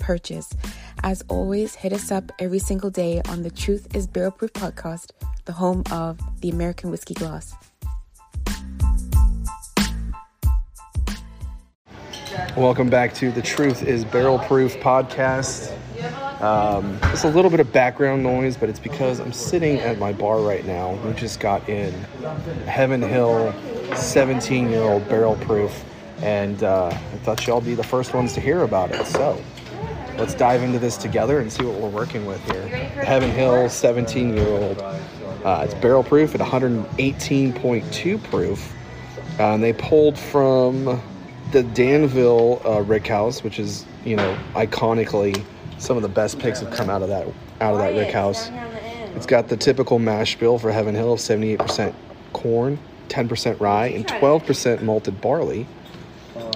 purchase. As always, hit us up every single day on the Truth is Barrel Proof podcast, the home of the American Whiskey Glass. Welcome back to the Truth is Barrel Proof podcast. Um, it's a little bit of background noise, but it's because I'm sitting at my bar right now. We just got in Heaven Hill 17 year old barrel proof, and uh, I thought y'all be the first ones to hear about it. So let's dive into this together and see what we're working with here. Heaven Hill 17 year old. Uh, it's barrel proof at 118.2 proof. Uh, and they pulled from the Danville uh, rickhouse, which is, you know, iconically some of the best picks have come out of that out of that rickhouse. It's got the typical mash bill for Heaven Hill of 78% corn, 10% rye, and 12% malted barley.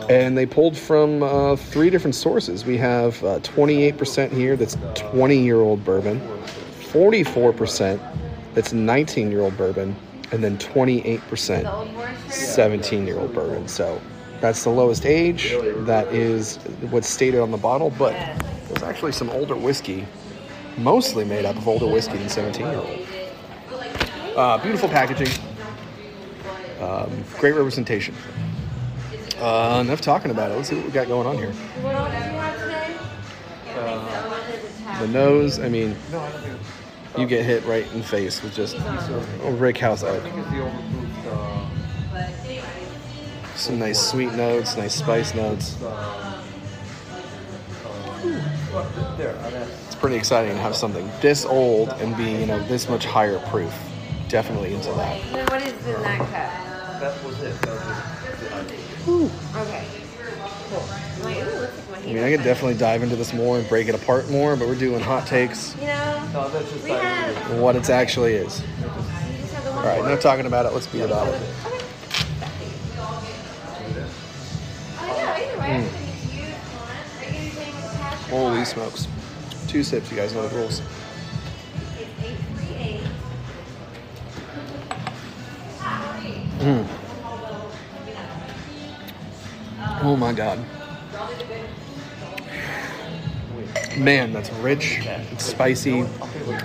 And they pulled from uh, three different sources. We have uh, 28% here that's 20 year old bourbon, 44% that's 19 year old bourbon, and then 28% 17 year old bourbon. So that's the lowest age. That is what's stated on the bottle, but there's actually some older whiskey, mostly made up of older whiskey than 17 year old. Uh, beautiful packaging, um, great representation. Uh, enough talking about it. Let's see what we got going on here. What else do you uh, have today? The nose, I mean, you get hit right in the face with just a rickhouse oak. Some nice sweet notes, nice spice notes. It's pretty exciting to have something this old and be, you know, this much higher proof. Definitely into that. What is in that cup? That was it. That was Okay. Cool. I'm like, ooh, looks like my I mean, I could definitely dive into this more and break it apart more, but we're doing hot takes, You know, No, that's just we like- have. what it actually is. You just have the one. All right, enough talking about it. Let's be about it. Oh, yeah, I'm gonna get to you if you want. Are you gonna be playing with the cash? Holy smokes. Two sips, you guys know the rules. Oh my god. Man, that's rich, it's spicy,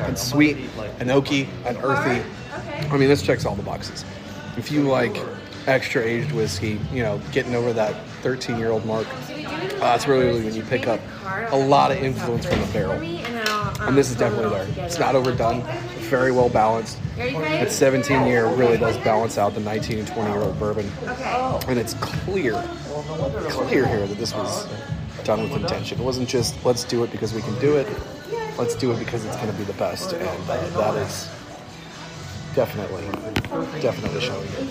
it's sweet, and oaky, and earthy. I mean, this checks all the boxes. If you like extra aged whiskey, you know, getting over that 13 year old mark, it's really, really when you pick up a lot of influence from the barrel. And this is definitely there. It's not overdone, very well balanced. That 17 year, really does balance out the 19 and 20 year old bourbon. Okay. And it's clear, clear here that this was done with intention. It wasn't just let's do it because we can do it. Let's do it because it's going to be the best, and uh, that is definitely, definitely showing it.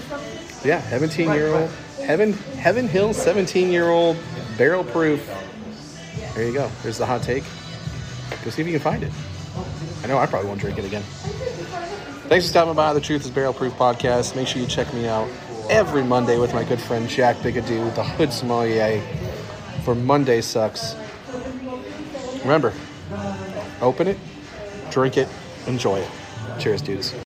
Yeah, 17 year old, Heaven Heaven Hill 17 year old barrel proof. There you go. There's the hot take. Go see if you can find it. I know I probably won't drink it again. Thanks for stopping by the Truth is Barrel Proof podcast. Make sure you check me out every Monday with my good friend Jack Bigadoo, the Hood Sommelier, for Monday Sucks. Remember, open it, drink it, enjoy it. Cheers, dudes.